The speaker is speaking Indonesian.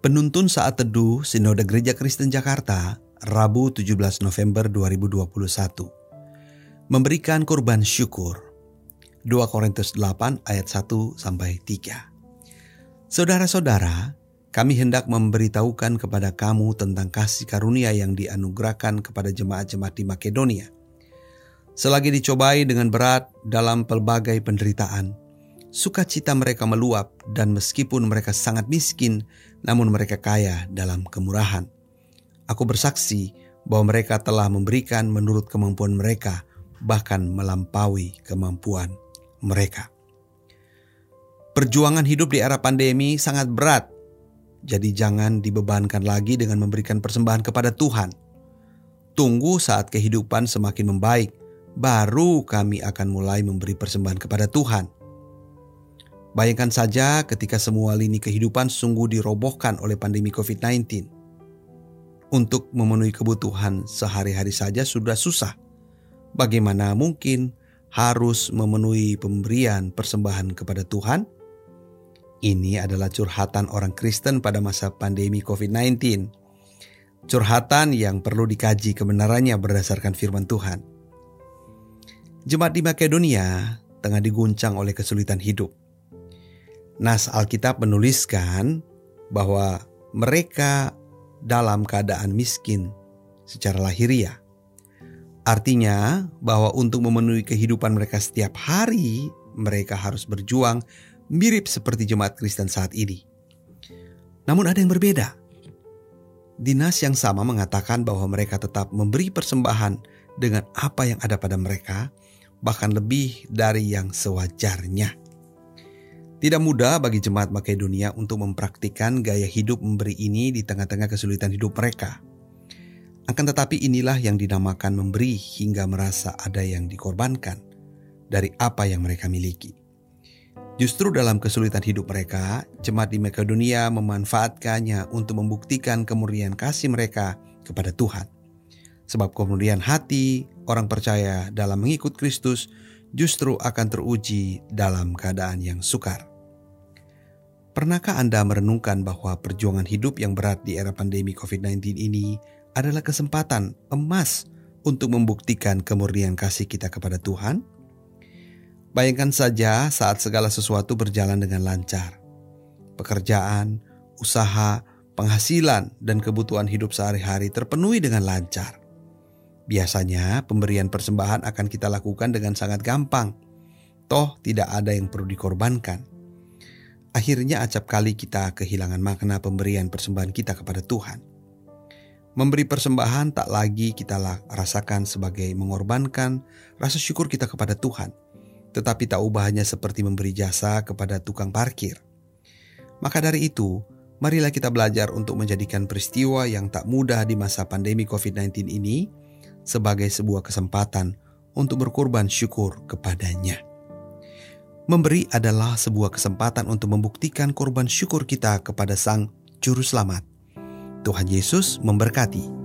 Penuntun Saat Teduh Sinode Gereja Kristen Jakarta, Rabu 17 November 2021. Memberikan kurban syukur. 2 Korintus 8 ayat 1 sampai 3. Saudara-saudara, kami hendak memberitahukan kepada kamu tentang kasih karunia yang dianugerahkan kepada jemaat-jemaat di Makedonia. Selagi dicobai dengan berat dalam pelbagai penderitaan, sukacita mereka meluap dan meskipun mereka sangat miskin, namun mereka kaya dalam kemurahan. Aku bersaksi bahwa mereka telah memberikan menurut kemampuan mereka, bahkan melampaui kemampuan mereka. Perjuangan hidup di era pandemi sangat berat, jadi jangan dibebankan lagi dengan memberikan persembahan kepada Tuhan. Tunggu saat kehidupan semakin membaik, baru kami akan mulai memberi persembahan kepada Tuhan. Bayangkan saja ketika semua lini kehidupan sungguh dirobohkan oleh pandemi COVID-19. Untuk memenuhi kebutuhan sehari-hari saja sudah susah. Bagaimana mungkin harus memenuhi pemberian persembahan kepada Tuhan? Ini adalah curhatan orang Kristen pada masa pandemi COVID-19. Curhatan yang perlu dikaji kebenarannya berdasarkan firman Tuhan. Jemaat di Makedonia tengah diguncang oleh kesulitan hidup Nas Alkitab menuliskan bahwa mereka dalam keadaan miskin secara lahiriah. Artinya bahwa untuk memenuhi kehidupan mereka setiap hari, mereka harus berjuang mirip seperti jemaat Kristen saat ini. Namun ada yang berbeda. Dinas yang sama mengatakan bahwa mereka tetap memberi persembahan dengan apa yang ada pada mereka, bahkan lebih dari yang sewajarnya. Tidak mudah bagi jemaat Makedonia untuk mempraktikkan gaya hidup memberi ini di tengah-tengah kesulitan hidup mereka. Akan tetapi inilah yang dinamakan memberi hingga merasa ada yang dikorbankan dari apa yang mereka miliki. Justru dalam kesulitan hidup mereka, jemaat di Makedonia memanfaatkannya untuk membuktikan kemurnian kasih mereka kepada Tuhan. Sebab kemurnian hati orang percaya dalam mengikut Kristus justru akan teruji dalam keadaan yang sukar. Pernahkah Anda merenungkan bahwa perjuangan hidup yang berat di era pandemi COVID-19 ini adalah kesempatan emas untuk membuktikan kemurnian kasih kita kepada Tuhan? Bayangkan saja saat segala sesuatu berjalan dengan lancar. Pekerjaan, usaha, penghasilan, dan kebutuhan hidup sehari-hari terpenuhi dengan lancar. Biasanya pemberian persembahan akan kita lakukan dengan sangat gampang. Toh tidak ada yang perlu dikorbankan. Akhirnya acap kali kita kehilangan makna pemberian persembahan kita kepada Tuhan. Memberi persembahan tak lagi kita rasakan sebagai mengorbankan rasa syukur kita kepada Tuhan, tetapi tak ubahnya seperti memberi jasa kepada tukang parkir. Maka dari itu, marilah kita belajar untuk menjadikan peristiwa yang tak mudah di masa pandemi COVID-19 ini sebagai sebuah kesempatan untuk berkorban syukur kepadanya. Memberi adalah sebuah kesempatan untuk membuktikan korban syukur kita kepada Sang Juru Selamat. Tuhan Yesus memberkati.